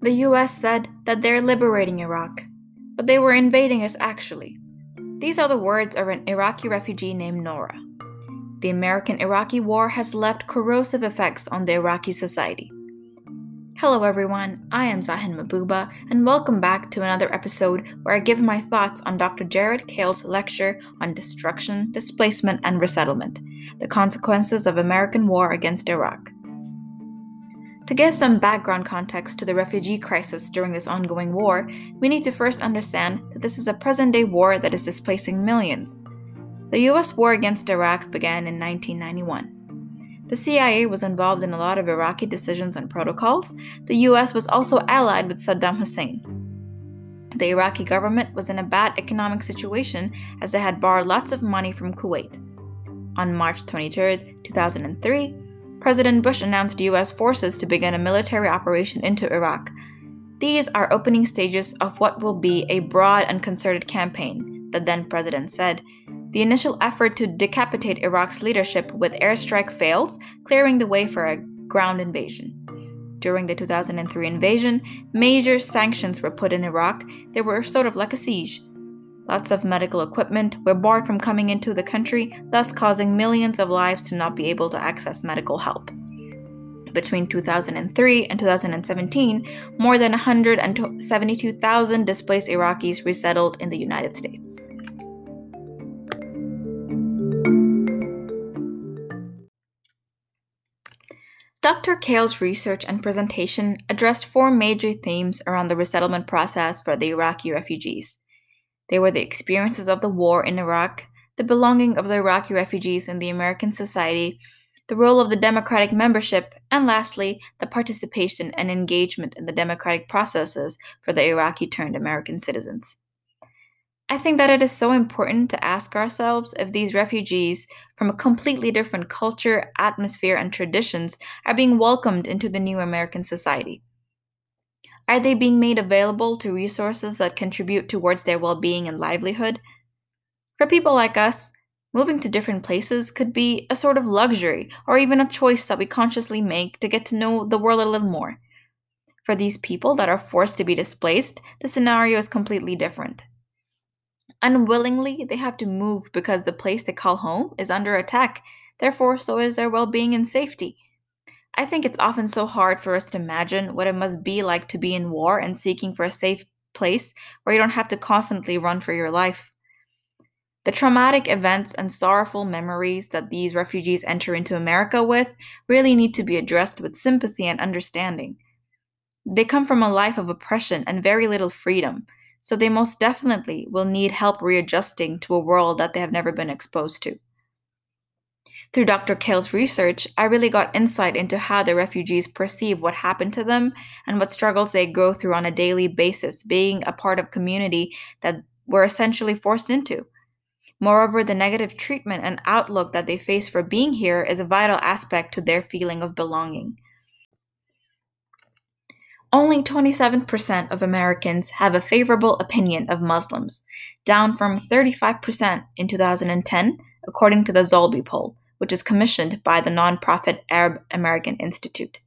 The US said that they're liberating Iraq, but they were invading us actually. These are the words of an Iraqi refugee named Nora. The American Iraqi war has left corrosive effects on the Iraqi society. Hello, everyone. I am Zahin Mabuba, and welcome back to another episode where I give my thoughts on Dr. Jared Kale's lecture on destruction, displacement, and resettlement the consequences of American war against Iraq. To give some background context to the refugee crisis during this ongoing war, we need to first understand that this is a present day war that is displacing millions. The US war against Iraq began in 1991. The CIA was involved in a lot of Iraqi decisions and protocols. The US was also allied with Saddam Hussein. The Iraqi government was in a bad economic situation as they had borrowed lots of money from Kuwait. On March 23, 2003, President Bush announced US forces to begin a military operation into Iraq. These are opening stages of what will be a broad and concerted campaign, the then president said, the initial effort to decapitate Iraq's leadership with airstrike fails, clearing the way for a ground invasion. During the 2003 invasion, major sanctions were put in Iraq. They were sort of like a siege. Lots of medical equipment were barred from coming into the country, thus causing millions of lives to not be able to access medical help. Between 2003 and 2017, more than 172,000 displaced Iraqis resettled in the United States. Dr. Kale's research and presentation addressed four major themes around the resettlement process for the Iraqi refugees. They were the experiences of the war in Iraq, the belonging of the Iraqi refugees in the American society, the role of the democratic membership, and lastly, the participation and engagement in the democratic processes for the Iraqi turned American citizens. I think that it is so important to ask ourselves if these refugees from a completely different culture, atmosphere, and traditions are being welcomed into the new American society. Are they being made available to resources that contribute towards their well being and livelihood? For people like us, moving to different places could be a sort of luxury or even a choice that we consciously make to get to know the world a little more. For these people that are forced to be displaced, the scenario is completely different. Unwillingly, they have to move because the place they call home is under attack. Therefore, so is their well being and safety. I think it's often so hard for us to imagine what it must be like to be in war and seeking for a safe place where you don't have to constantly run for your life. The traumatic events and sorrowful memories that these refugees enter into America with really need to be addressed with sympathy and understanding. They come from a life of oppression and very little freedom, so they most definitely will need help readjusting to a world that they have never been exposed to. Through Dr. Kale's research, I really got insight into how the refugees perceive what happened to them and what struggles they go through on a daily basis, being a part of community that we're essentially forced into. Moreover, the negative treatment and outlook that they face for being here is a vital aspect to their feeling of belonging. Only 27% of Americans have a favorable opinion of Muslims, down from 35% in 2010, according to the Zogby poll, which is commissioned by the nonprofit Arab American Institute.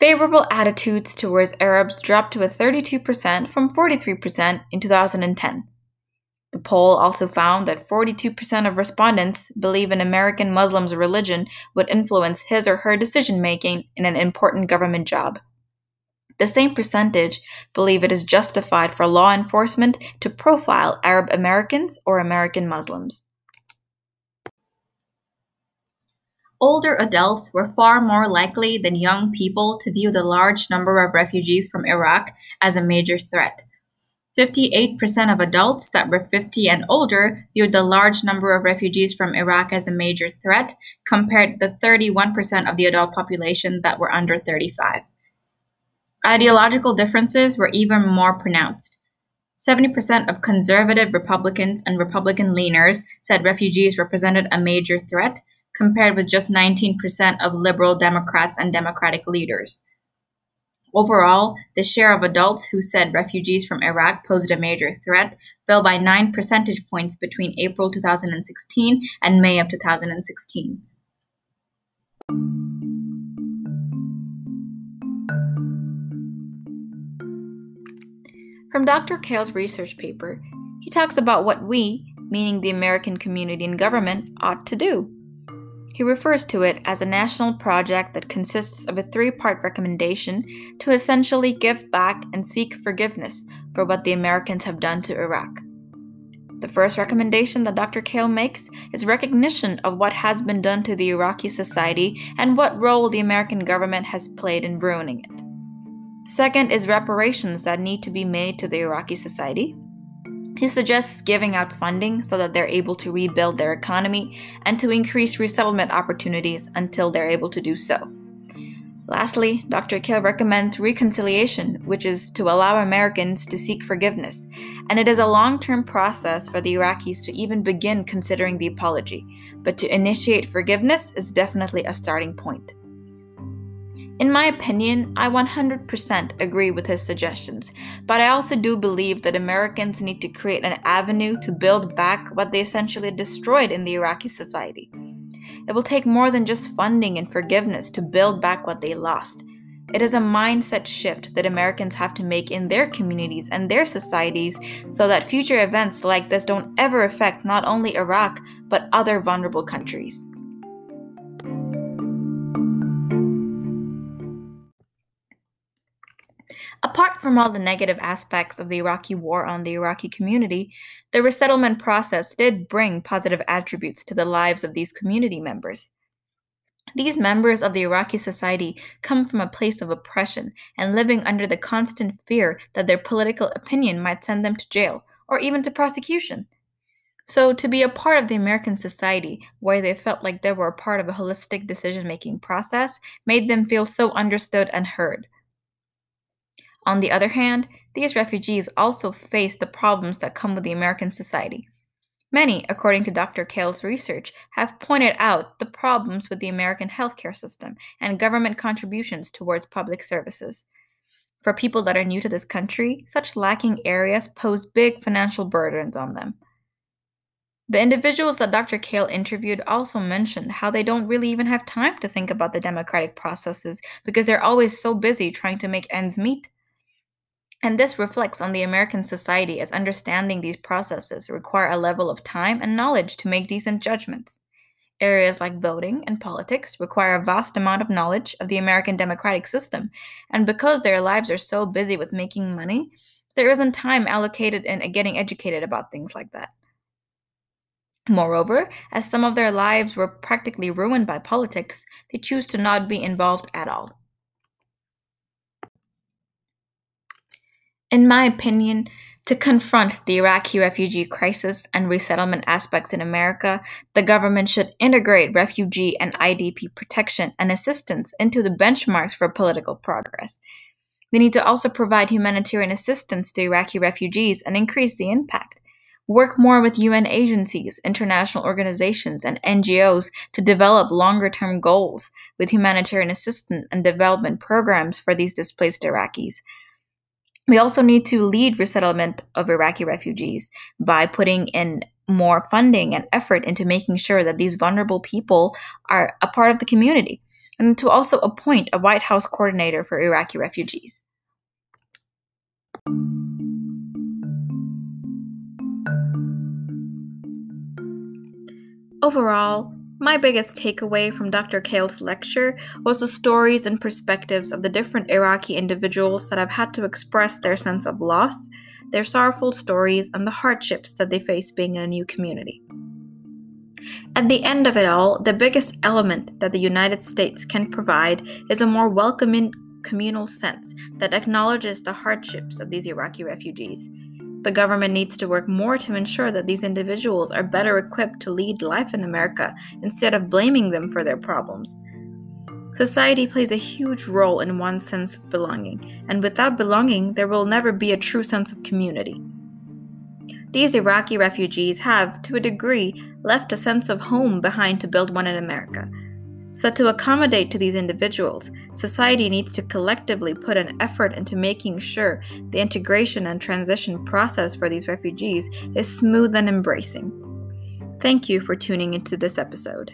Favorable attitudes towards Arabs dropped to a 32% from 43% in 2010. The poll also found that 42% of respondents believe an American Muslim's religion would influence his or her decision making in an important government job. The same percentage believe it is justified for law enforcement to profile Arab Americans or American Muslims. Older adults were far more likely than young people to view the large number of refugees from Iraq as a major threat. 58% of adults that were 50 and older viewed the large number of refugees from Iraq as a major threat, compared to the 31% of the adult population that were under 35. Ideological differences were even more pronounced. 70% of conservative Republicans and Republican leaners said refugees represented a major threat, compared with just 19% of liberal Democrats and Democratic leaders. Overall, the share of adults who said refugees from Iraq posed a major threat fell by 9 percentage points between April 2016 and May of 2016. From Dr. Kale's research paper, he talks about what we, meaning the American community and government, ought to do. He refers to it as a national project that consists of a three part recommendation to essentially give back and seek forgiveness for what the Americans have done to Iraq. The first recommendation that Dr. Kale makes is recognition of what has been done to the Iraqi society and what role the American government has played in ruining it. Second is reparations that need to be made to the Iraqi society. He suggests giving out funding so that they're able to rebuild their economy and to increase resettlement opportunities until they're able to do so. Lastly, Dr. Kale recommends reconciliation, which is to allow Americans to seek forgiveness, and it is a long term process for the Iraqis to even begin considering the apology, but to initiate forgiveness is definitely a starting point. In my opinion, I 100% agree with his suggestions, but I also do believe that Americans need to create an avenue to build back what they essentially destroyed in the Iraqi society. It will take more than just funding and forgiveness to build back what they lost. It is a mindset shift that Americans have to make in their communities and their societies so that future events like this don't ever affect not only Iraq, but other vulnerable countries. Apart from all the negative aspects of the Iraqi war on the Iraqi community, the resettlement process did bring positive attributes to the lives of these community members. These members of the Iraqi society come from a place of oppression and living under the constant fear that their political opinion might send them to jail or even to prosecution. So, to be a part of the American society where they felt like they were a part of a holistic decision making process made them feel so understood and heard. On the other hand, these refugees also face the problems that come with the American society. Many, according to Dr. Kale's research, have pointed out the problems with the American healthcare system and government contributions towards public services. For people that are new to this country, such lacking areas pose big financial burdens on them. The individuals that Dr. Kale interviewed also mentioned how they don't really even have time to think about the democratic processes because they're always so busy trying to make ends meet. And this reflects on the American society as understanding these processes require a level of time and knowledge to make decent judgments. Areas like voting and politics require a vast amount of knowledge of the American democratic system, and because their lives are so busy with making money, there isn't time allocated in getting educated about things like that. Moreover, as some of their lives were practically ruined by politics, they choose to not be involved at all. In my opinion, to confront the Iraqi refugee crisis and resettlement aspects in America, the government should integrate refugee and IDP protection and assistance into the benchmarks for political progress. They need to also provide humanitarian assistance to Iraqi refugees and increase the impact. Work more with UN agencies, international organizations, and NGOs to develop longer term goals with humanitarian assistance and development programs for these displaced Iraqis. We also need to lead resettlement of Iraqi refugees by putting in more funding and effort into making sure that these vulnerable people are a part of the community, and to also appoint a White House coordinator for Iraqi refugees. Overall, my biggest takeaway from Dr. Kale's lecture was the stories and perspectives of the different Iraqi individuals that have had to express their sense of loss, their sorrowful stories, and the hardships that they face being in a new community. At the end of it all, the biggest element that the United States can provide is a more welcoming communal sense that acknowledges the hardships of these Iraqi refugees the government needs to work more to ensure that these individuals are better equipped to lead life in America instead of blaming them for their problems. Society plays a huge role in one's sense of belonging, and without belonging, there will never be a true sense of community. These Iraqi refugees have, to a degree, left a sense of home behind to build one in America. So, to accommodate to these individuals, society needs to collectively put an effort into making sure the integration and transition process for these refugees is smooth and embracing. Thank you for tuning into this episode.